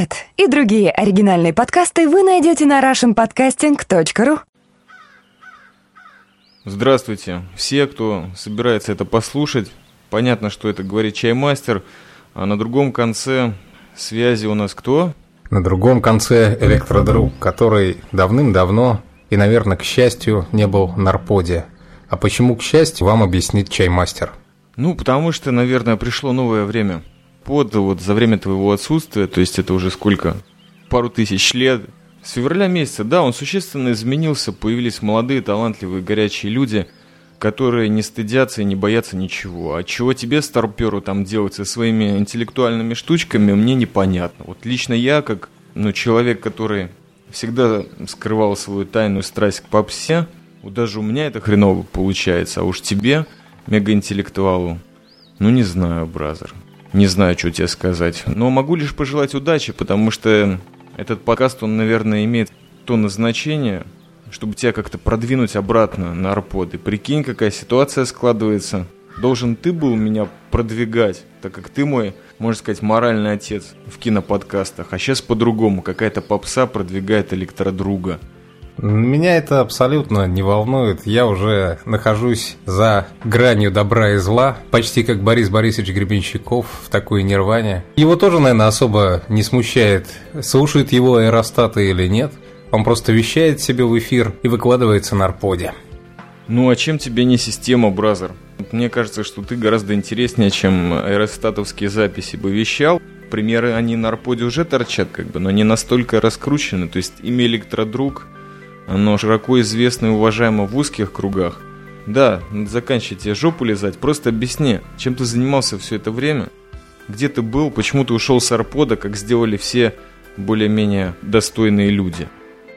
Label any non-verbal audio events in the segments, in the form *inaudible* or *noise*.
Этот и другие оригинальные подкасты вы найдете на russianpodcasting.ru Здравствуйте. Все, кто собирается это послушать, понятно, что это говорит чаймастер, а на другом конце связи у нас кто? На другом конце электродруг, который давным-давно и, наверное, к счастью, не был на Арподе. А почему, к счастью, вам объяснит чаймастер. Ну, потому что, наверное, пришло новое время. Под вот за время твоего отсутствия, то есть это уже сколько? Пару тысяч лет. С февраля месяца, да, он существенно изменился, появились молодые, талантливые, горячие люди, которые не стыдятся и не боятся ничего. А чего тебе, старперу, там делать со своими интеллектуальными штучками, мне непонятно. Вот лично я, как ну, человек, который всегда скрывал свою тайную страсть к попсе, вот даже у меня это хреново получается, а уж тебе, мегаинтеллектуалу, ну не знаю, бразер. Не знаю, что тебе сказать. Но могу лишь пожелать удачи, потому что этот подкаст, он, наверное, имеет то назначение, чтобы тебя как-то продвинуть обратно на арпод. И прикинь, какая ситуация складывается. Должен ты был меня продвигать, так как ты мой, можно сказать, моральный отец в киноподкастах. А сейчас по-другому. Какая-то попса продвигает электродруга. Меня это абсолютно не волнует. Я уже нахожусь за гранью добра и зла, почти как Борис Борисович Гребенщиков в такой нирване. Его тоже, наверное, особо не смущает, слушают его аэростаты или нет. Он просто вещает себе в эфир и выкладывается на арподе. Ну а чем тебе не система, бразер? Мне кажется, что ты гораздо интереснее, чем аэростатовские записи бы вещал. Примеры, они на арподе уже торчат, как бы, но не настолько раскручены. То есть имя электродруг – оно широко известно и уважаемо в узких кругах. Да, заканчивай тебе жопу лизать, просто объясни, чем ты занимался все это время? Где ты был, почему ты ушел с арпода, как сделали все более-менее достойные люди?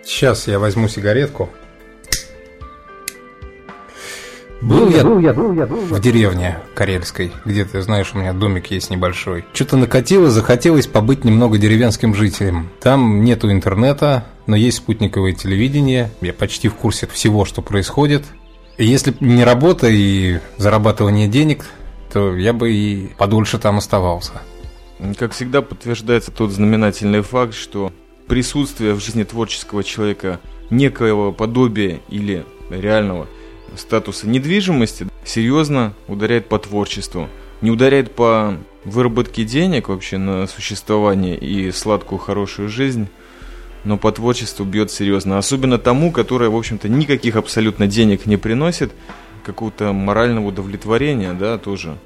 Сейчас я возьму сигаретку. Был был я, был я, был я в деревне Карельской, где ты знаешь, у меня домик есть небольшой. Что-то накатило, захотелось побыть немного деревенским жителем. Там нету интернета, но есть спутниковое телевидение. Я почти в курсе всего, что происходит. И если не работа и зарабатывание денег, то я бы и подольше там оставался. Как всегда подтверждается тот знаменательный факт, что присутствие в жизни творческого человека некоего подобия или реального – статуса недвижимости серьезно ударяет по творчеству. Не ударяет по выработке денег вообще на существование и сладкую хорошую жизнь, но по творчеству бьет серьезно. Особенно тому, которое, в общем-то, никаких абсолютно денег не приносит, какого-то морального удовлетворения, да, тоже.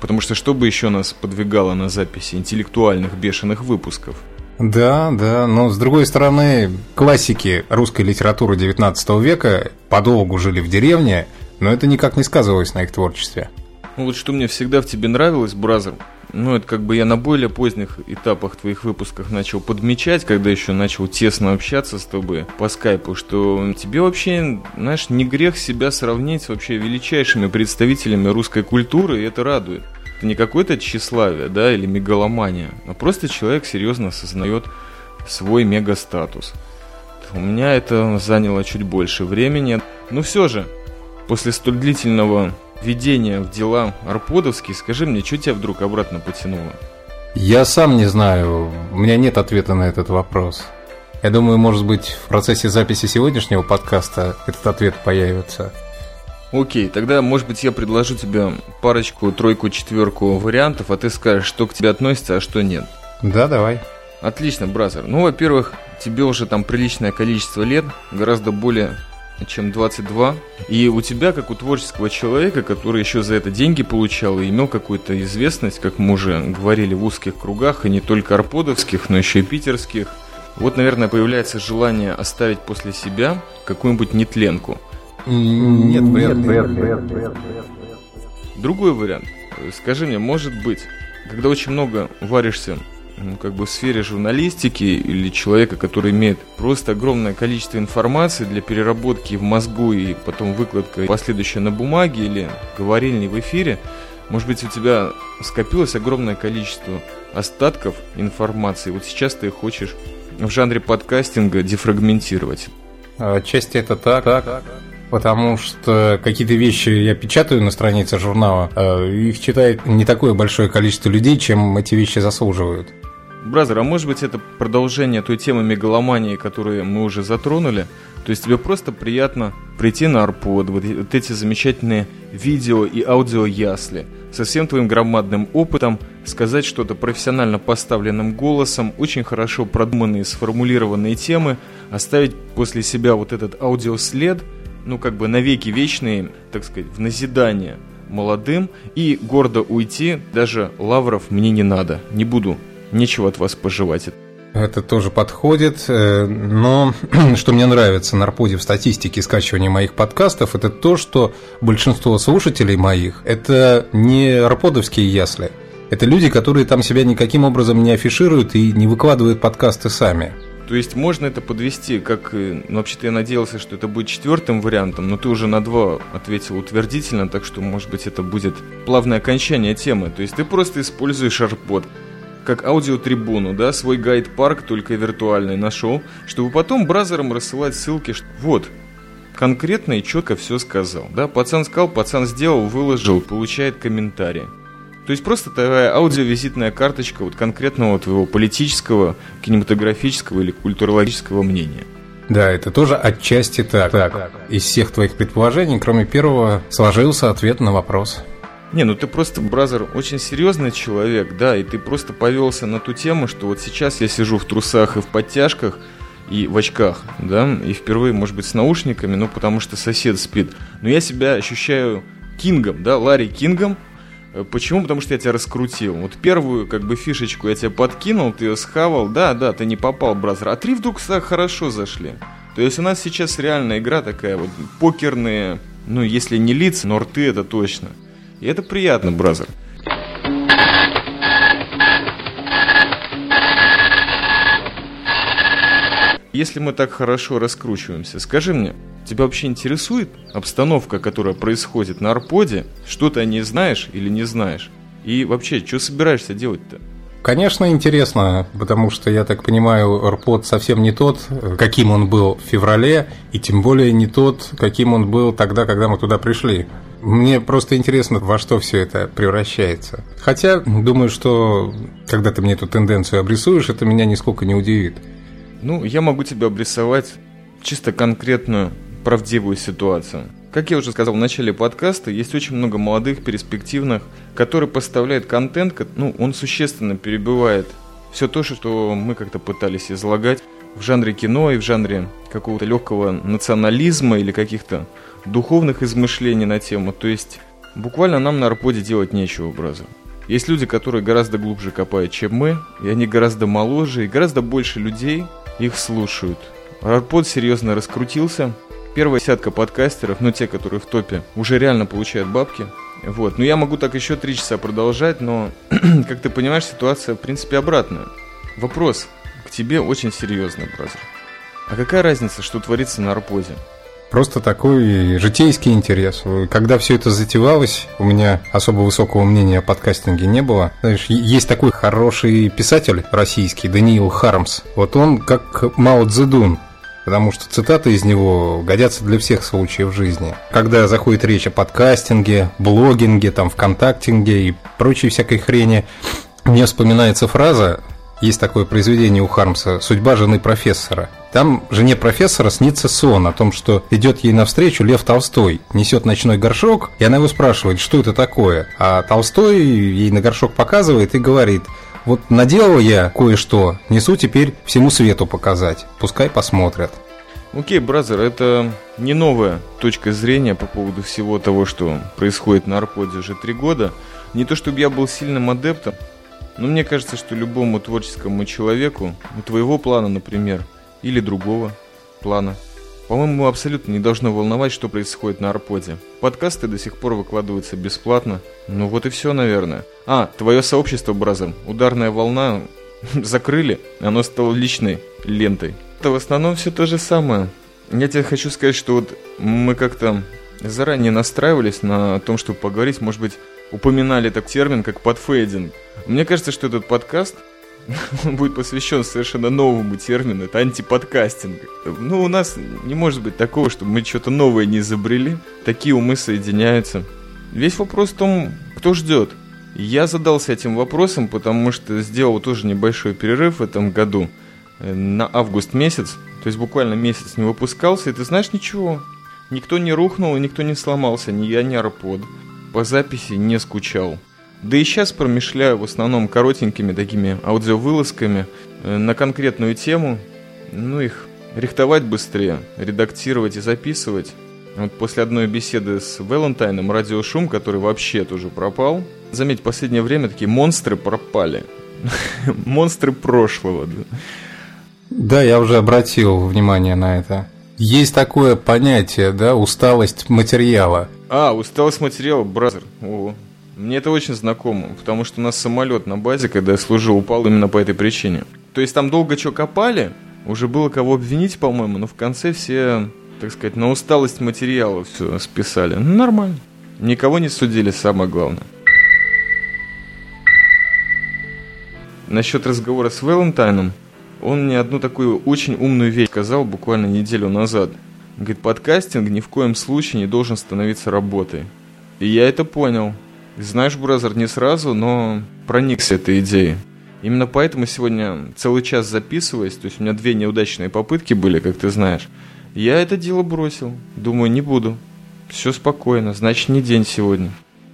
Потому что что бы еще нас подвигало на записи интеллектуальных бешеных выпусков – да, да, но с другой стороны, классики русской литературы XIX века подолгу жили в деревне, но это никак не сказывалось на их творчестве. Ну вот что мне всегда в тебе нравилось, Бразер, ну это как бы я на более поздних этапах твоих выпусках начал подмечать, когда еще начал тесно общаться с тобой по скайпу, что тебе вообще, знаешь, не грех себя сравнить вообще величайшими представителями русской культуры, и это радует. Это не какое-то тщеславие, да, или мегаломания, а просто человек серьезно осознает свой мегастатус. У меня это заняло чуть больше времени. Но все же, после столь длительного введения в дела Арподовский, скажи мне, что тебя вдруг обратно потянуло? Я сам не знаю, у меня нет ответа на этот вопрос. Я думаю, может быть, в процессе записи сегодняшнего подкаста этот ответ появится. Окей, тогда, может быть, я предложу тебе парочку, тройку, четверку вариантов, а ты скажешь, что к тебе относится, а что нет. Да, давай. Отлично, бразер. Ну, во-первых, тебе уже там приличное количество лет, гораздо более чем 22. И у тебя, как у творческого человека, который еще за это деньги получал и имел какую-то известность, как мы уже говорили, в узких кругах, и не только арподовских, но еще и питерских, вот, наверное, появляется желание оставить после себя какую-нибудь нетленку – нет, вряд ли. Другой вариант. Скажи мне, может быть, когда очень много варишься ну, как бы в сфере журналистики или человека, который имеет просто огромное количество информации для переработки в мозгу и потом выкладка последующая на бумаге или говорильни в эфире, может быть, у тебя скопилось огромное количество остатков информации. Вот сейчас ты хочешь в жанре подкастинга дефрагментировать. Отчасти это так. так потому что какие-то вещи я печатаю на странице журнала, а их читает не такое большое количество людей, чем эти вещи заслуживают. Бразер, а может быть это продолжение той темы мегаломании, которую мы уже затронули? То есть тебе просто приятно прийти на арпод, вот, вот эти замечательные видео и аудио ясли, со всем твоим громадным опытом, сказать что-то профессионально поставленным голосом, очень хорошо продуманные, сформулированные темы, оставить после себя вот этот аудиослед, ну как бы навеки вечные, так сказать, в назидание молодым и гордо уйти, даже лавров мне не надо, не буду, нечего от вас пожевать. Это тоже подходит, э, но *clears throat* что мне нравится на Арподе в статистике скачивания моих подкастов, это то, что большинство слушателей моих – это не арподовские ясли, это люди, которые там себя никаким образом не афишируют и не выкладывают подкасты сами. То есть можно это подвести, как ну, вообще-то я надеялся, что это будет четвертым вариантом, но ты уже на два ответил утвердительно, так что, может быть, это будет плавное окончание темы. То есть ты просто используешь арпод как аудиотрибуну, да, свой гайд-парк, только виртуальный, нашел, чтобы потом бразерам рассылать ссылки, что вот, конкретно и четко все сказал, да, пацан сказал, пацан сделал, выложил, получает комментарии. То есть просто такая аудиовизитная карточка вот конкретного твоего политического, кинематографического или культурологического мнения. Да, это тоже отчасти так. так. Из всех твоих предположений, кроме первого, сложился ответ на вопрос. Не, ну ты просто, бразер, очень серьезный человек, да, и ты просто повелся на ту тему, что вот сейчас я сижу в трусах и в подтяжках, и в очках, да, и впервые, может быть, с наушниками, ну, потому что сосед спит. Но я себя ощущаю Кингом, да, Ларри Кингом. Э, почему? Потому что я тебя раскрутил. Вот первую, как бы, фишечку я тебе подкинул, ты ее схавал, да, да, ты не попал, бразер. А три вдруг хорошо зашли. То есть у нас сейчас реальная игра такая вот, покерные, ну, если не лица, но рты это точно. И это приятно, бразер. Если мы так хорошо раскручиваемся, скажи мне, тебя вообще интересует обстановка, которая происходит на Арподе? Что ты о ней знаешь или не знаешь? И вообще, что собираешься делать-то? Конечно, интересно, потому что, я так понимаю, Арпод совсем не тот, каким он был в феврале, и тем более не тот, каким он был тогда, когда мы туда пришли. Мне просто интересно, во что все это превращается. Хотя, думаю, что когда ты мне эту тенденцию обрисуешь, это меня нисколько не удивит. Ну, я могу тебе обрисовать чисто конкретную правдивую ситуацию. Как я уже сказал в начале подкаста, есть очень много молодых, перспективных, которые поставляют контент, ну, он существенно перебивает все то, что мы как-то пытались излагать в жанре кино и в жанре какого-то легкого национализма или каких-то духовных измышлений на тему. То есть буквально нам на Арподе делать нечего, браза. Есть люди, которые гораздо глубже копают, чем мы, и они гораздо моложе, и гораздо больше людей их слушают. Арпод серьезно раскрутился. Первая десятка подкастеров, ну те, которые в топе, уже реально получают бабки. Вот. Ну я могу так еще три часа продолжать, но, *clears throat* как ты понимаешь, ситуация в принципе обратная. Вопрос к тебе очень серьезный, бразер. А какая разница, что творится на Арподе? Просто такой житейский интерес. Когда все это затевалось, у меня особо высокого мнения о подкастинге не было. Знаешь, есть такой хороший писатель российский, Даниил Хармс. Вот он как Мао Цзэдун, потому что цитаты из него годятся для всех случаев жизни. Когда заходит речь о подкастинге, блогинге, там, вконтактинге и прочей всякой хрени, мне вспоминается фраза есть такое произведение у Хармса «Судьба жены профессора». Там жене профессора снится сон о том, что идет ей навстречу Лев Толстой, несет ночной горшок, и она его спрашивает, что это такое. А Толстой ей на горшок показывает и говорит, вот наделал я кое-что, несу теперь всему свету показать, пускай посмотрят. Окей, okay, бразер, это не новая точка зрения по поводу всего того, что происходит на Арподе уже три года. Не то чтобы я был сильным адептом, но мне кажется, что любому творческому человеку, у твоего плана, например, или другого плана, по-моему, абсолютно не должно волновать, что происходит на Арподе. Подкасты до сих пор выкладываются бесплатно. Ну вот и все, наверное. А, твое сообщество, Бразер, ударная волна, *laughs* закрыли, оно стало личной лентой. Это в основном все то же самое. Я тебе хочу сказать, что вот мы как-то заранее настраивались на том, чтобы поговорить, может быть, упоминали так термин, как подфейдинг. Мне кажется, что этот подкаст *laughs* будет посвящен совершенно новому термину, это антиподкастинг. Ну, у нас не может быть такого, чтобы мы что-то новое не изобрели. Такие умы соединяются. Весь вопрос в том, кто ждет. Я задался этим вопросом, потому что сделал тоже небольшой перерыв в этом году э, на август месяц. То есть буквально месяц не выпускался, и ты знаешь, ничего. Никто не рухнул, никто не сломался, ни я, ни Арпод. По записи не скучал. Да и сейчас промышляю в основном коротенькими такими аудиовылазками э, на конкретную тему. Ну, их рихтовать быстрее, редактировать и записывать. Вот после одной беседы с Валентайном радиошум, который вообще тоже пропал. Заметь, в последнее время такие монстры пропали. *laughs* Монстры прошлого. Да. да, я уже обратил внимание на это. Есть такое понятие, да, усталость материала. А, усталость материала, бразер. О, мне это очень знакомо, потому что у нас самолет на базе, когда я служил, упал именно по этой причине. То есть там долго что копали, уже было кого обвинить, по-моему, но в конце все, так сказать, на усталость материала все списали. Ну, нормально. Никого не судили, самое главное. Насчет разговора с Валентайном, он мне одну такую очень умную вещь сказал буквально неделю назад. Говорит, подкастинг ни в коем случае не должен становиться работой. И я это понял. Знаешь, Бразер, не сразу, но проникся этой идеей. Именно поэтому сегодня целый час записываясь, то есть у меня две неудачные попытки были, как ты знаешь, я это дело бросил. Думаю, не буду. Все спокойно, значит не день сегодня.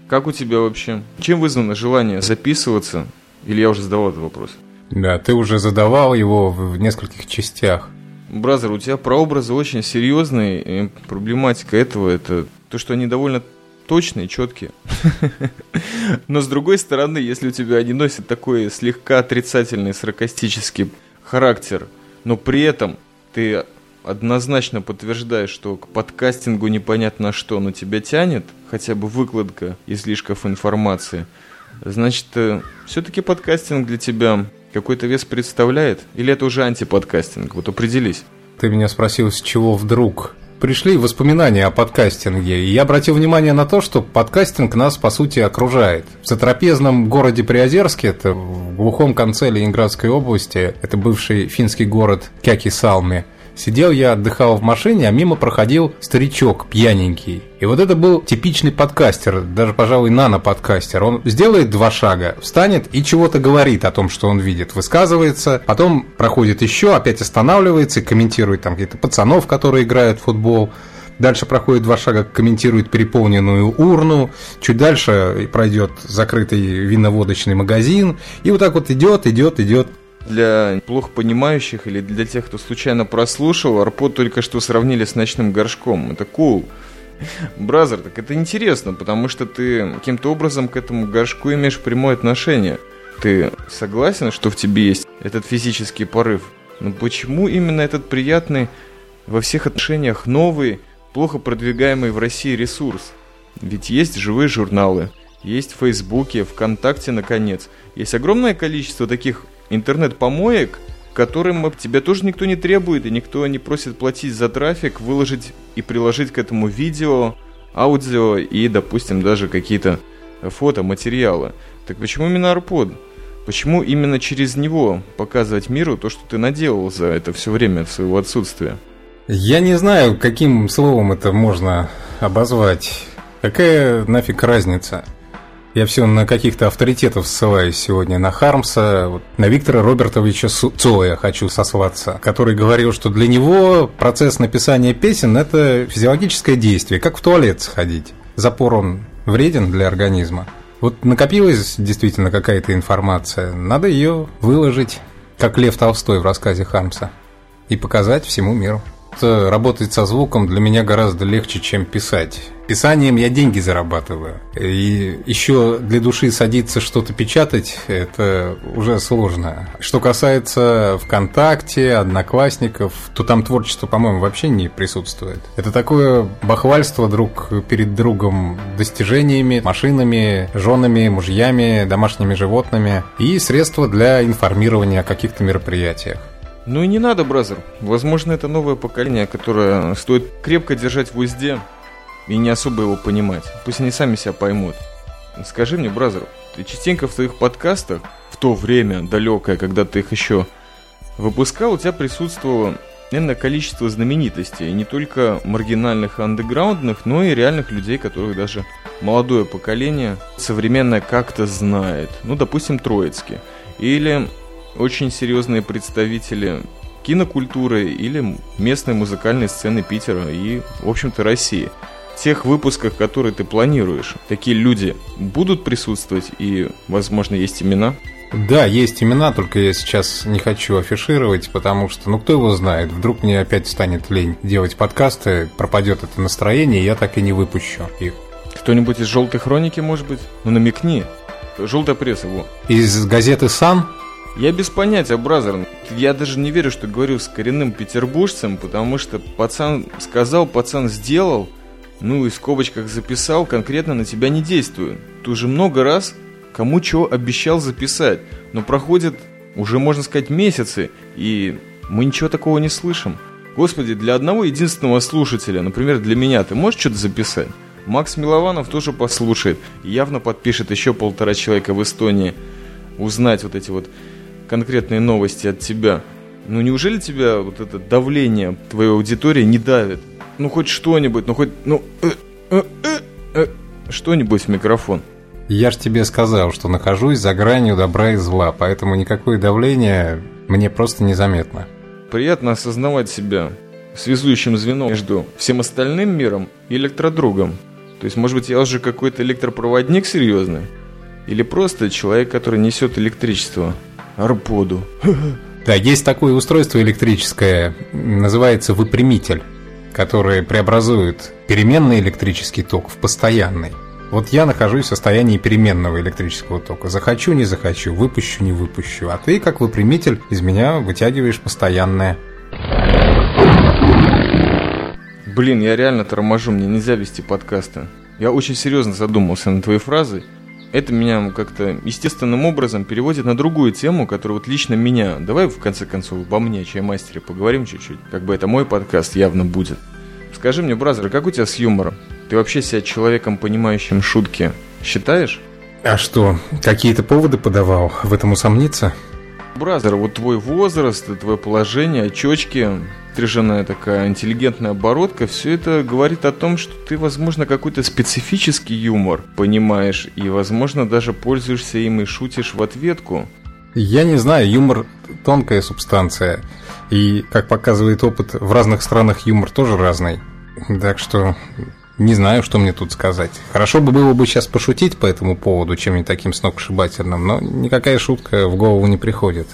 Как у тебя вообще? Чем вызвано желание записываться? Или я уже задавал этот вопрос? Да, ты уже задавал его в нескольких частях. Бразер, у тебя прообразы очень серьезные, и проблематика этого это то, что они довольно точные, четкие. *laughs* Но с другой стороны, если у тебя они носят такой слегка отрицательный, саркастический характер, но при этом ты однозначно подтверждаешь, что к подкастингу непонятно что, но тебя тянет, хотя бы выкладка излишков информации, значит, э, все-таки подкастинг для тебя какой-то вес представляет? Или это уже антиподкастинг? Вот определись. Ты меня спросил, с чего вдруг пришли воспоминания о подкастинге, и я обратил внимание на то, что подкастинг нас, по сути, окружает. В затрапезном городе Приозерске, это в глухом конце Ленинградской области, это бывший финский город Кяки-Салми, Сидел я, отдыхал в машине, а мимо проходил старичок пьяненький. И вот это был типичный подкастер, даже, пожалуй, нано-подкастер. Он сделает два шага, встанет и чего-то говорит о том, что он видит, высказывается, потом проходит еще, опять останавливается и комментирует там каких-то пацанов, которые играют в футбол. Дальше проходит два шага, комментирует переполненную урну. Чуть дальше пройдет закрытый виноводочный магазин. И вот так вот идет, идет, идет для плохо понимающих или для тех, кто случайно прослушал, арпод только что сравнили с ночным горшком. Это cool. Бразер, так это интересно, потому что ты каким-то образом к этому горшку имеешь прямое отношение. Ты согласен, что в тебе есть этот физический порыв? Но почему именно этот приятный, во всех отношениях новый, плохо продвигаемый в России ресурс? Ведь есть живые журналы, есть в Фейсбуке, ВКонтакте, наконец. Есть огромное количество таких интернет-помоек, которым тебя тоже никто не требует, и никто не просит платить за трафик, выложить и приложить к этому видео, аудио и, допустим, даже какие-то фото, материалы. Так почему именно Арпод? Почему именно через него показывать миру то, что ты наделал за это все время своего отсутствия? Я не знаю, каким словом это можно обозвать. Какая нафиг разница? Я все на каких-то авторитетов ссылаюсь сегодня. На Хармса, на Виктора Робертовича Цоя хочу сослаться, который говорил, что для него процесс написания песен – это физиологическое действие, как в туалет сходить. Запор он вреден для организма. Вот накопилась действительно какая-то информация, надо ее выложить, как Лев Толстой в рассказе Хармса, и показать всему миру. Работать со звуком для меня гораздо легче, чем писать. Писанием я деньги зарабатываю. И еще для души садиться что-то печатать, это уже сложно. Что касается ВКонтакте, Одноклассников, то там творчество, по-моему, вообще не присутствует. Это такое бахвальство друг перед другом достижениями, машинами, женами, мужьями, домашними животными и средства для информирования о каких-то мероприятиях. Ну и не надо, бразер. Возможно, это новое поколение, которое стоит крепко держать в узде и не особо его понимать. Пусть они сами себя поймут. Скажи мне, бразер, ты частенько в твоих подкастах, в то время далекое, когда ты их еще выпускал, у тебя присутствовала несметное количество знаменитостей, не только маргинальных и андеграундных, но и реальных людей, которых даже молодое поколение современное как-то знает. Ну, допустим, Троицкий. Или очень серьезные представители кинокультуры или местной музыкальной сцены Питера и, в общем-то, России. В тех выпусках, которые ты планируешь, такие люди будут присутствовать и, возможно, есть имена? Да, есть имена, только я сейчас не хочу афишировать, потому что, ну, кто его знает, вдруг мне опять станет лень делать подкасты, пропадет это настроение, и я так и не выпущу их. Кто-нибудь из «Желтой хроники», может быть? Ну, намекни. Желтая пресса, его. Из газеты «Сан»? Я без понятия, бразер. Я даже не верю, что говорю с коренным петербуржцем, потому что пацан сказал, пацан сделал, ну и в скобочках записал, конкретно на тебя не действует. Ты уже много раз кому что обещал записать, но проходят уже, можно сказать, месяцы, и мы ничего такого не слышим. Господи, для одного единственного слушателя, например, для меня, ты можешь что-то записать? Макс Милованов тоже послушает, явно подпишет еще полтора человека в Эстонии, узнать вот эти вот конкретные новости от тебя. Ну неужели тебя вот это давление твоей аудитории не давит? Ну хоть что-нибудь, ну хоть, ну, э, э, э, э, что-нибудь в микрофон. Я ж тебе сказал, что нахожусь за гранью добра и зла, поэтому никакое давление мне просто незаметно. Приятно осознавать себя связующим звеном между всем остальным миром и электродругом. То есть, может быть, я уже какой-то электропроводник серьезный? Или просто человек, который несет электричество? Арподу. *laughs* Да, есть такое устройство электрическое, называется выпрямитель, которое преобразует переменный электрический ток в постоянный. Вот я нахожусь в состоянии переменного электрического тока. Захочу, не захочу, выпущу, не выпущу. А ты, как выпрямитель, из меня вытягиваешь постоянное. Блин, я реально торможу, мне нельзя вести подкасты. Я очень серьезно задумался над твоей фразой. Это меня как-то естественным образом переводит на другую тему, которая вот лично меня. Давай в конце концов обо мне, чаймастере, поговорим чуть-чуть. Как бы это мой подкаст явно будет. Скажи мне, бразер, как у тебя с юмором? Ты вообще себя человеком, понимающим шутки, считаешь? А что, какие-то поводы подавал в этом усомниться? Brother, вот твой возраст, твое положение, очечки, стриженная такая интеллигентная бородка, все это говорит о том, что ты, возможно, какой-то специфический юмор понимаешь и, возможно, даже пользуешься им и шутишь в ответку. Я не знаю, юмор – тонкая субстанция. И, как показывает опыт, в разных странах юмор тоже разный. Так что не знаю, что мне тут сказать. Хорошо бы было бы сейчас пошутить по этому поводу, чем-нибудь таким сногсшибательным, но никакая шутка в голову не приходит.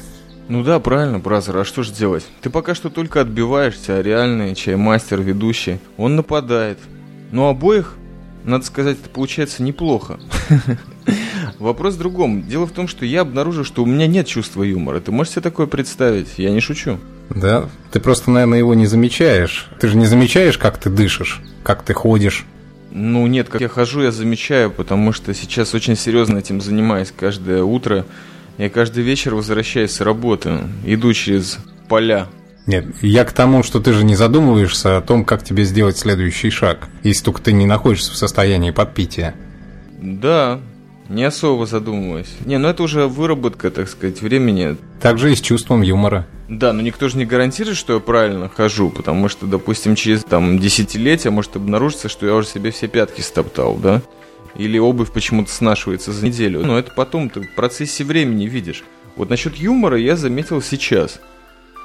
Ну да, правильно, бразер, а что ж делать? Ты пока что только отбиваешься, а реальный чаймастер, ведущий, он нападает. Но обоих, надо сказать, это получается неплохо. *laughs* Вопрос в другом. Дело в том, что я обнаружил, что у меня нет чувства юмора. Ты можешь себе такое представить? Я не шучу. Да, ты просто, наверное, его не замечаешь. Ты же не замечаешь, как ты дышишь, как ты ходишь. Ну нет, как я хожу, я замечаю, потому что сейчас очень серьезно этим занимаюсь каждое утро. Я каждый вечер возвращаюсь с работы, иду через поля. Нет, я к тому, что ты же не задумываешься о том, как тебе сделать следующий шаг, если только ты не находишься в состоянии подпития. Да, не особо задумываюсь. Не, ну это уже выработка, так сказать, времени. Также и с чувством юмора. Да, но никто же не гарантирует, что я правильно хожу, потому что, допустим, через там десятилетия может обнаружиться, что я уже себе все пятки стоптал, да? Или обувь почему-то снашивается за неделю. Но это потом ты в процессе времени видишь. Вот насчет юмора я заметил сейчас.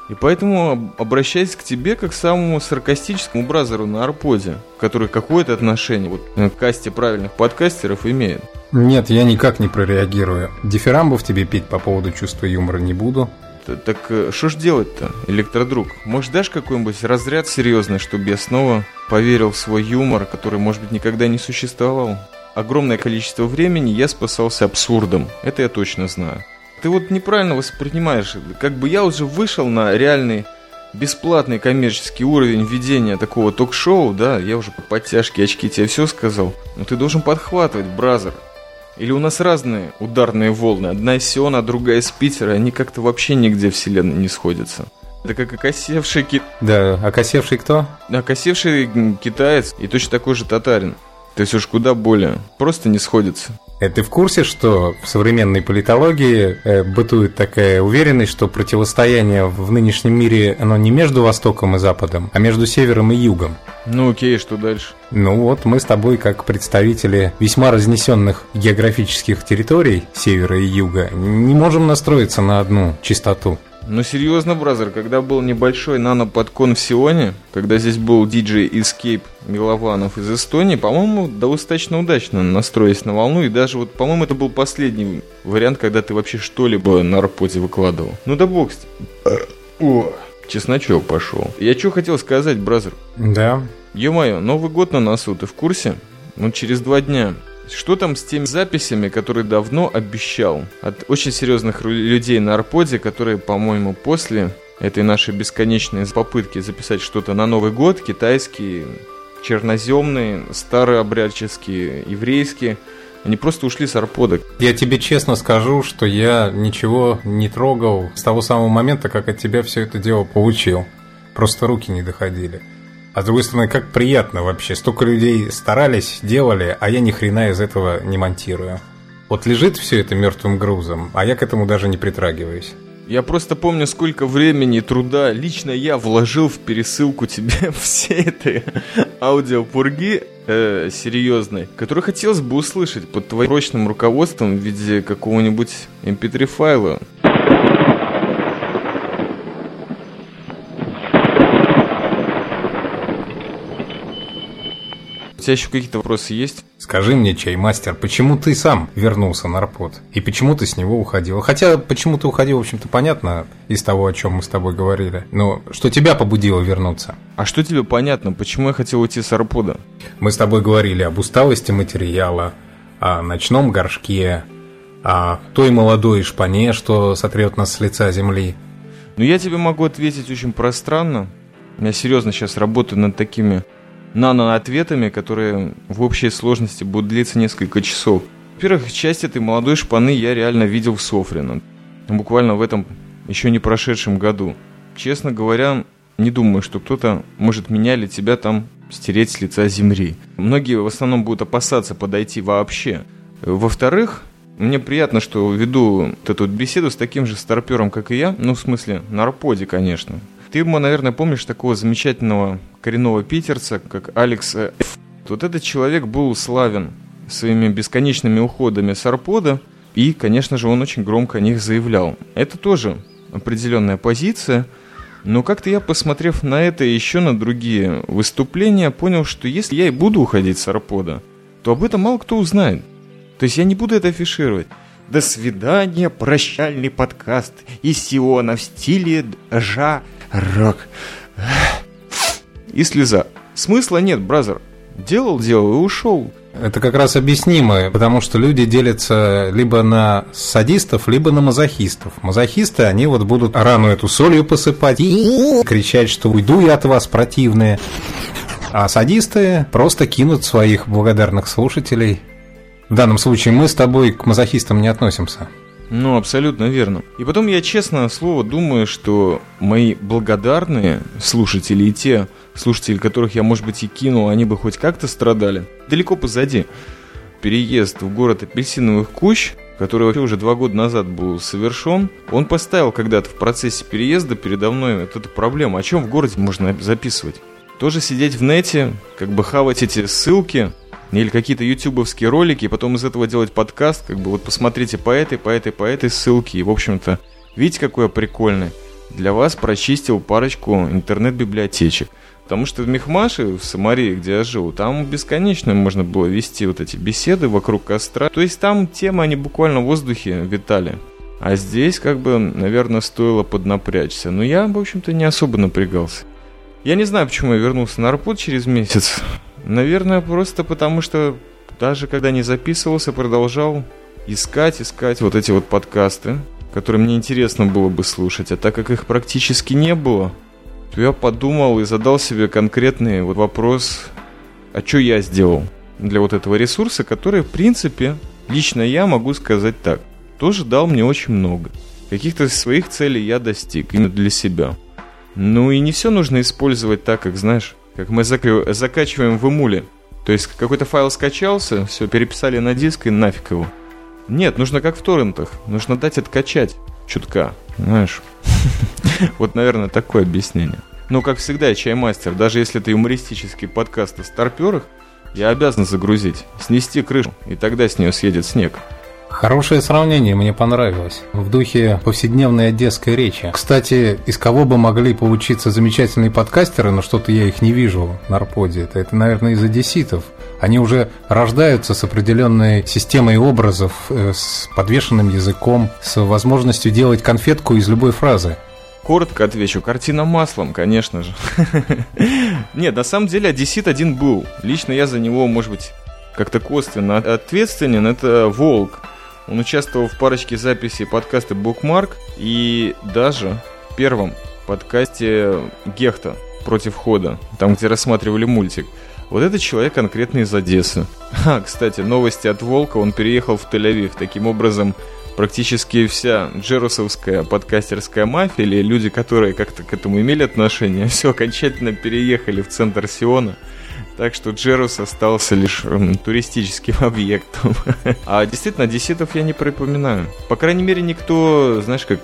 И поэтому обращаюсь к тебе как к самому саркастическому бразеру на Арподе, который какое-то отношение вот, к касте правильных подкастеров имеет. Нет, я никак не прореагирую. Дифирамбов тебе петь по поводу чувства юмора не буду. Так э, что ж делать-то, электродруг? Может, дашь какой-нибудь разряд серьезный, чтобы я снова поверил в свой юмор, который, может быть, никогда не существовал? Огромное количество времени я спасался абсурдом, это я точно знаю. Ты вот неправильно воспринимаешь, как бы я уже вышел на реальный бесплатный коммерческий уровень ведения такого ток-шоу, да, я уже по подтяжке очки тебе все сказал, но ты должен подхватывать, бразер. Или у нас разные ударные волны, одна из Сиона, другая из Питера, они как-то вообще нигде вселенной не сходятся. Это как окосевший кит... Да, окосевший кто? Окосевший китаец и точно такой же татарин. То есть уж куда более. Просто не сходится. Э, ты в курсе, что в современной политологии э, бытует такая уверенность, что противостояние в нынешнем мире, оно не между Востоком и Западом, а между Севером и Югом? Ну окей, что дальше? Ну вот, мы с тобой, как представители весьма разнесенных географических территорий Севера и Юга, не можем настроиться на одну частоту. Ну серьезно, бразер, когда был небольшой нано-подкон в Сионе, когда здесь был диджей Escape Милованов из Эстонии, по-моему, достаточно удачно настроились на волну, и даже вот, по-моему, это был последний вариант, когда ты вообще что-либо на рапоте выкладывал. Ну да бог О, чесночок пошел. Я что хотел сказать, бразер? Да. Ё-моё, Новый год на носу, ты в курсе? Ну, через два дня. Что там с теми записями, которые давно обещал? От очень серьезных людей на Арподе, которые, по-моему, после этой нашей бесконечной попытки записать что-то на Новый год, китайские, черноземные, старообрядческие, еврейские, они просто ушли с арпода. Я тебе честно скажу, что я ничего не трогал с того самого момента, как от тебя все это дело получил. Просто руки не доходили. А с другой стороны, как приятно вообще. Столько людей старались, делали, а я ни хрена из этого не монтирую. Вот лежит все это мертвым грузом, а я к этому даже не притрагиваюсь. Я просто помню, сколько времени и труда лично я вложил в пересылку тебе *laughs* всей этой аудиопурги э, серьезной, которую хотелось бы услышать под твоим прочным руководством в виде какого-нибудь mp3 эм файла. Тебя еще какие-то вопросы есть? Скажи мне, чаймастер, почему ты сам вернулся на Арпод? И почему ты с него уходил? Хотя, почему ты уходил, в общем-то, понятно из того, о чем мы с тобой говорили. Но что тебя побудило вернуться? А что тебе понятно? Почему я хотел уйти с Арпода? Мы с тобой говорили об усталости материала, о ночном горшке, о той молодой шпане, что сотрет нас с лица земли. Ну, я тебе могу ответить очень пространно. Я серьезно сейчас работаю над такими нано-ответами, которые в общей сложности будут длиться несколько часов. Во-первых, часть этой молодой шпаны я реально видел в Софрино. Буквально в этом еще не прошедшем году. Честно говоря, не думаю, что кто-то может меня или тебя там стереть с лица земли. Многие в основном будут опасаться подойти вообще. Во-вторых, мне приятно, что веду эту беседу с таким же старпером, как и я. Ну, в смысле, на арподе, конечно. Ты, наверное, помнишь такого замечательного коренного питерца, как Алекс Ф. Вот этот человек был славен своими бесконечными уходами с арпода, и, конечно же, он очень громко о них заявлял. Это тоже определенная позиция, но как-то я, посмотрев на это и еще на другие выступления, понял, что если я и буду уходить с арпода, то об этом мало кто узнает. То есть я не буду это афишировать. До свидания, прощальный подкаст из Сиона в стиле Жа Рок. И слеза. Смысла нет, бразер. Делал, делал и ушел. Это как раз объяснимо, потому что люди делятся либо на садистов, либо на мазохистов. Мазохисты, они вот будут рану эту солью посыпать и кричать, что уйду я от вас, противные. А садисты просто кинут своих благодарных слушателей. В данном случае мы с тобой к мазохистам не относимся. Ну, абсолютно верно. И потом я, честно слово, думаю, что мои благодарные слушатели и те слушатели, которых я, может быть, и кинул, они бы хоть как-то страдали. Далеко позади. Переезд в город апельсиновых кущ, который вообще уже два года назад был совершен, он поставил когда-то в процессе переезда передо мной вот эту проблему. О чем в городе можно записывать? Тоже сидеть в нете, как бы хавать эти ссылки, или какие-то ютубовские ролики, и потом из этого делать подкаст, как бы вот посмотрите по этой, по этой, по этой ссылке, и, в общем-то, видите, какой я прикольный. Для вас прочистил парочку интернет-библиотечек. Потому что в Мехмаше, в Самарии, где я жил, там бесконечно можно было вести вот эти беседы вокруг костра. То есть там темы, они буквально в воздухе витали. А здесь, как бы, наверное, стоило поднапрячься. Но я, в общем-то, не особо напрягался. Я не знаю, почему я вернулся на Арпут через месяц. Наверное, просто потому что даже когда не записывался, продолжал искать, искать вот эти вот подкасты, которые мне интересно было бы слушать. А так как их практически не было, то я подумал и задал себе конкретный вот вопрос, а что я сделал для вот этого ресурса, который, в принципе, лично я могу сказать так, тоже дал мне очень много. Каких-то своих целей я достиг именно для себя. Ну и не все нужно использовать так, как знаешь, как мы закачиваем в эмуле То есть какой-то файл скачался, все, переписали на диск и нафиг его. Нет, нужно как в торрентах. Нужно дать откачать чутка, знаешь. *laughs* Вот, наверное, такое объяснение. Ну, как всегда, я чаймастер. Даже если это юмористический подкаст о старперах, я обязан загрузить, снести крышу, и тогда с нее съедет снег. Хорошее сравнение, мне понравилось. В духе повседневной одесской речи. Кстати, из кого бы могли получиться замечательные подкастеры, но что-то я их не вижу на Арподе. Это, это наверное, из одесситов. Они уже рождаются с определенной системой образов, э, с подвешенным языком, с возможностью делать конфетку из любой фразы. Коротко отвечу, картина маслом, конечно же. *laughs* Нет, на самом деле Одессит один был. Лично я за него, может быть, как-то косвенно ответственен. Это Волк. Он участвовал в парочке записей подкаста Bookmark и даже в первом подкасте Гехта против хода, там, где рассматривали мультик. Вот этот человек конкретно из Одессы. *laughs* А, кстати, новости от Волка, он переехал в Тель-Авив. Таким образом, практически вся джерусовская подкастерская мафия, или люди, которые как-то к этому имели отношение, *laughs* все окончательно переехали в центр Сиона. Так что Джерус остался лишь м, туристическим *laughs* объектом. а действительно, одесситов я не припоминаю. По крайней мере, никто, знаешь, как,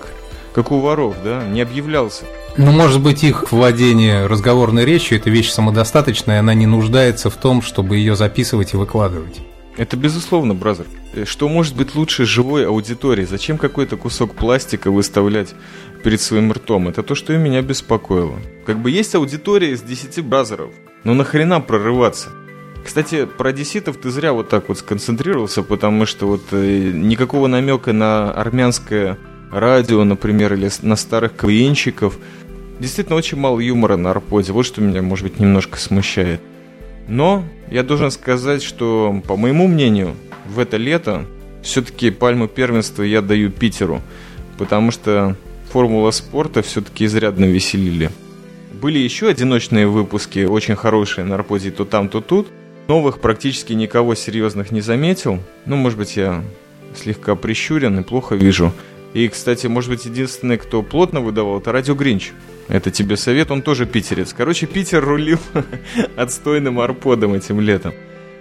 как у воров, да, не объявлялся. Ну, может быть, их владение разговорной речью – это вещь самодостаточная, она не нуждается в том, чтобы ее записывать и выкладывать. Это безусловно, бразер. Э, что может быть лучше живой аудитории? Зачем какой-то кусок пластика выставлять перед своим ртом? Это то, что и меня беспокоило. Как бы есть аудитория из 10 бразеров. Но нахрена прорываться? Кстати, про одесситов ты зря вот так вот сконцентрировался, потому что вот э, никакого намека на армянское радио, например, или на старых КВНщиков. Действительно, очень мало юмора на арподе. Вот что меня, может быть, немножко смущает. Но я должен сказать, что, по моему мнению, в это лето все-таки пальму первенства я даю Питеру, потому что формула спорта все-таки изрядно веселили. Были еще одиночные выпуски, очень хорошие на Арподе то там, то тут. Новых практически никого серьезных не заметил. Ну, может быть, я слегка прищурен и плохо вижу. И, кстати, может быть, единственный, кто плотно выдавал, это Радио Гринч. Это тебе совет, он тоже питерец. Короче, Питер рулил *laughs* отстойным арподом этим летом.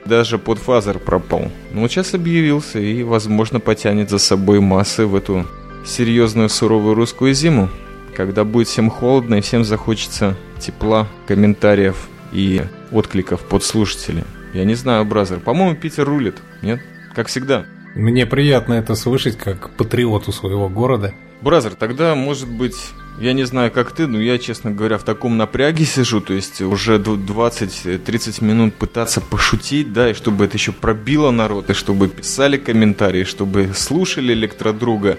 Даже подфазер пропал. Но сейчас объявился и, возможно, потянет за собой массы в эту серьезную суровую русскую зиму, когда будет всем холодно и всем захочется тепла, комментариев и откликов под слушателей. Я не знаю, Brother, по-моему, Питер рулит, нет? Как всегда. Мне приятно это слышать, как патриоту своего города. Brother, тогда, может быть, я не знаю, как ты, но я, честно говоря, в таком напряге сижу, то есть уже 20-30 минут пытаться пошутить, да, и чтобы это еще пробило народ, и чтобы писали комментарии, чтобы слушали электродруга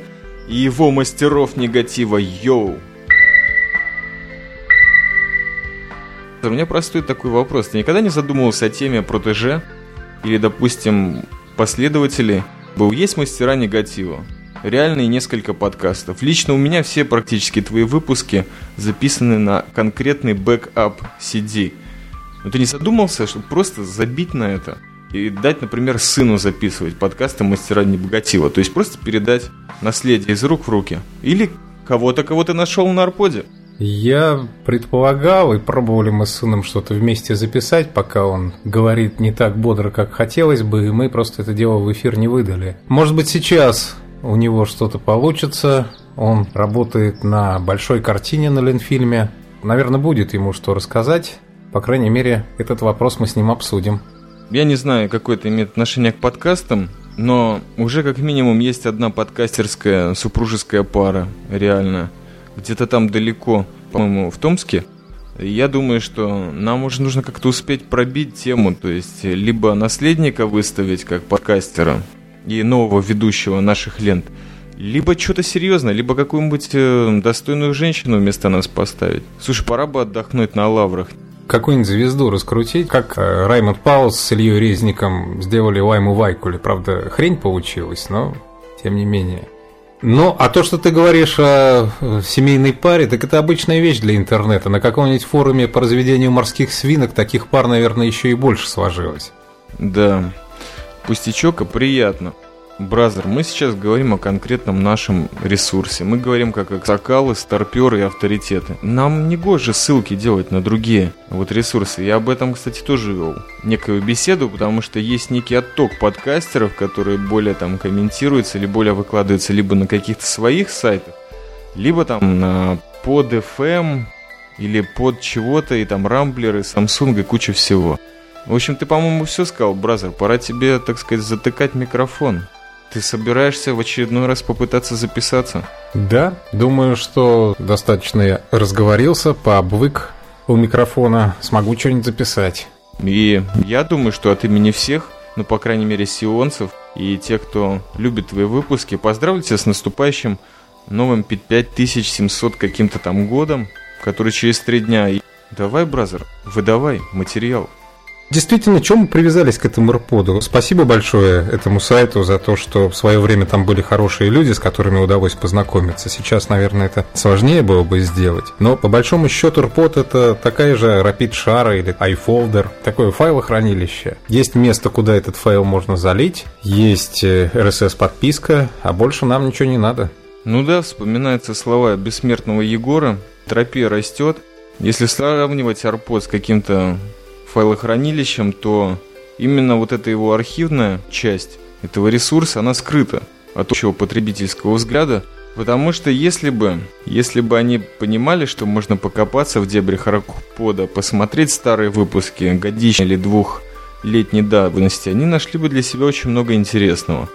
и его мастеров негатива, yo. У меня простой такой вопрос. Ты никогда не задумывался о теме протеже или, допустим, последователей? Был есть мастера негатива? реальные несколько подкастов. Лично у меня все практически твои выпуски записаны на конкретный backup CD. Но ты не задумался, чтобы просто забить на это и дать, например, сыну записывать подкасты «Мастера негатива», то есть просто передать наследие из рук в руки. Или кого-то, кого ты нашел на Арподе. Я предполагал, и пробовали мы с сыном что-то вместе записать, пока он говорит не так бодро, как хотелось бы, и мы просто это дело в эфир не выдали. Может быть, сейчас у него что-то получится. Он работает на большой картине на Ленфильме. Наверное, будет ему что рассказать. По крайней мере, этот вопрос мы с ним обсудим. Я не знаю, какое это имеет отношение к подкастам, но уже как минимум есть одна подкастерская супружеская пара, реально. Где-то там далеко, по-моему, в Томске. Я думаю, что нам уже нужно как-то успеть пробить тему, то есть либо наследника выставить как подкастера, и нового ведущего наших лент, либо что-то серьезное, либо какую-нибудь э, достойную женщину вместо нас поставить. Слушай, пора бы отдохнуть на лаврах. Какую-нибудь звезду раскрутить, как э, Раймонд Паулс с Ильей Резником сделали Лайму Вайкуле. Правда, хрень получилась, но тем не менее. Ну, а то, что ты говоришь о э, семейной паре, так это обычная вещь для интернета. На каком-нибудь форуме по разведению морских свинок таких пар, наверное, еще и больше сложилось. Да, пустячок, а приятно. Brother, мы сейчас говорим о конкретном нашем ресурсе. Мы говорим как аксакалы, старперы и авторитеты. Нам не гоже ссылки делать на другие вот ресурсы. Я об этом, кстати, тоже вел некую беседу, потому что есть некий отток подкастеров, которые более там комментируются или более выкладываются либо на каких-то своих сайтах, либо там на под FM или под чего-то, и там рамблеры, Samsung и куча всего. В общем, ты, по-моему, все сказал, бразер. Пора тебе, так сказать, затыкать микрофон. Ты собираешься в очередной раз попытаться записаться? Да, думаю, что достаточно я разговорился, пообвык у микрофона, смогу что-нибудь записать. И я думаю, что от имени всех, ну, по крайней мере, сионцев и тех, кто любит твои выпуски, поздравлю тебя с наступающим новым 5700 каким-то там годом, который через три дня. И давай, бразер, выдавай материал. Действительно, чем мы привязались к этому AirPod? Спасибо большое этому сайту за то, что в свое время там были хорошие люди, с которыми удалось познакомиться. Сейчас, наверное, это сложнее было бы сделать. Но по большому счету AirPod это такая же Rapid Share или iFolder, такое файлохранилище. Есть место, куда этот файл можно залить, есть RSS-подписка, э, а больше нам ничего не надо. Ну да, вспоминаются слова бессмертного Егора. Тропия растет. Если сравнивать AirPod с каким-то файлохранилищем, то именно вот эта его архивная часть этого ресурса, она скрыта от общего потребительского взгляда, потому что если бы, если бы они понимали, что можно покопаться в дебрях Аркпода, посмотреть старые выпуски годичной или двухлетней давности, они нашли бы для себя очень много интересного.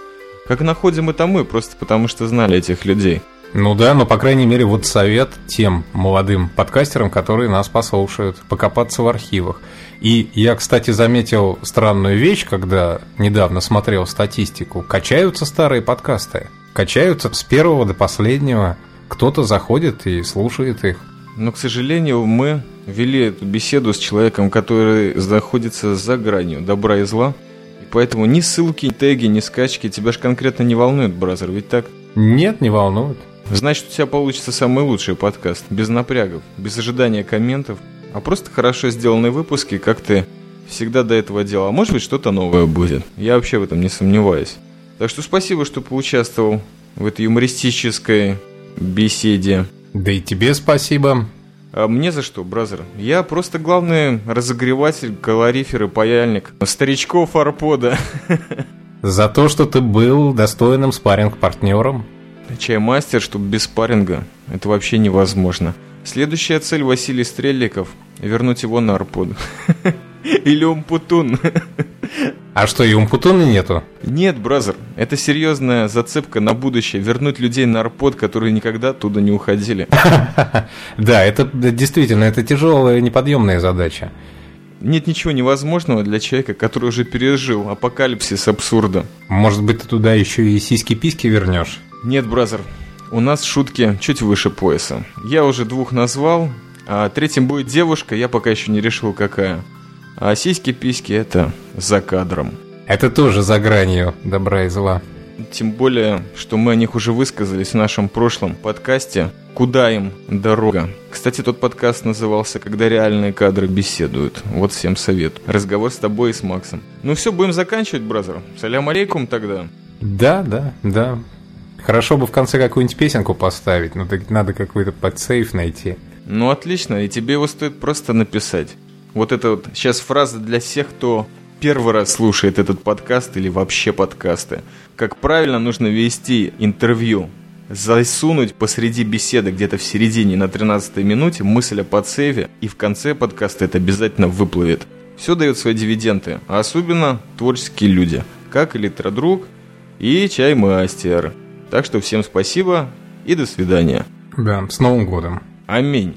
Как находим это мы, просто потому что знали этих людей. Ну да, но, по крайней мере, вот совет тем молодым подкастерам, которые нас послушают, покопаться в архивах. И я, кстати, заметил странную вещь, когда недавно смотрел статистику. Качаются старые подкасты. Качаются с первого до последнего. Кто-то заходит и слушает их. Но, к сожалению, мы вели эту беседу с человеком, который находится за гранью добра и зла. И поэтому ни ссылки, ни теги, ни скачки тебя же конкретно не волнуют, бразер, ведь так? Нет, не волнует. Значит, у тебя получится самый лучший подкаст. Без напрягов, без ожидания комментов, а просто хорошо сделанные выпуски, как ты всегда до этого делал. А может быть, что-то новое будет. Я вообще в этом не сомневаюсь. Так что спасибо, что поучаствовал в этой юмористической беседе. Да и тебе спасибо. А мне за что, бразер? Я просто главный разогреватель, калорифер и паяльник старичков арпода. *laughs* За то, что ты был достойным спарринг-партнером. Чаймастер, чтобы без спарринга. Это вообще невозможно. Следующая цель Василий Стрельников – вернуть его на Арпод. *laughs* Или Умпутун. А что, и Умпутуна нету? Нет, бразер, это серьезная зацепка на будущее. Вернуть людей на Арпод, которые никогда оттуда не уходили. *laughs* Да, это действительно, это тяжелая, неподъемная задача. Нет ничего невозможного для человека, который уже пережил апокалипсис абсурда. Может быть, ты туда еще и сиськи-письки вернешь? Нет, бразер, у нас шутки чуть выше пояса. Я уже двух назвал, а третьим будет девушка, я пока еще не решил какая. А сиськи-письки это за кадром. Это тоже за гранью добра и зла. Тем более, что мы о них уже высказались в нашем прошлом подкасте «Куда им дорога?». Кстати, тот подкаст назывался «Когда реальные кадры беседуют». Вот всем совет. Разговор с тобой и с Максом. Ну все, будем заканчивать, бразер. Салям алейкум тогда. Да, да, да. Хорошо бы в конце какую-нибудь песенку поставить, но так надо какой-то подсейф найти. Ну отлично, и тебе его стоит просто написать. Вот это вот сейчас фраза для всех, кто первый раз слушает этот подкаст или вообще подкасты. Как правильно нужно вести интервью. Засунуть посреди беседы, где-то в середине, на 13 минуте, мысль о подсейве, и в конце подкаста это обязательно выплывет. Все дает свои дивиденды, а особенно творческие люди, как электродруг и чаймастер. Так что всем спасибо и до свидания. Да, с Новым годом. Аминь.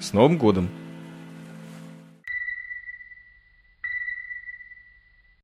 С Новым годом.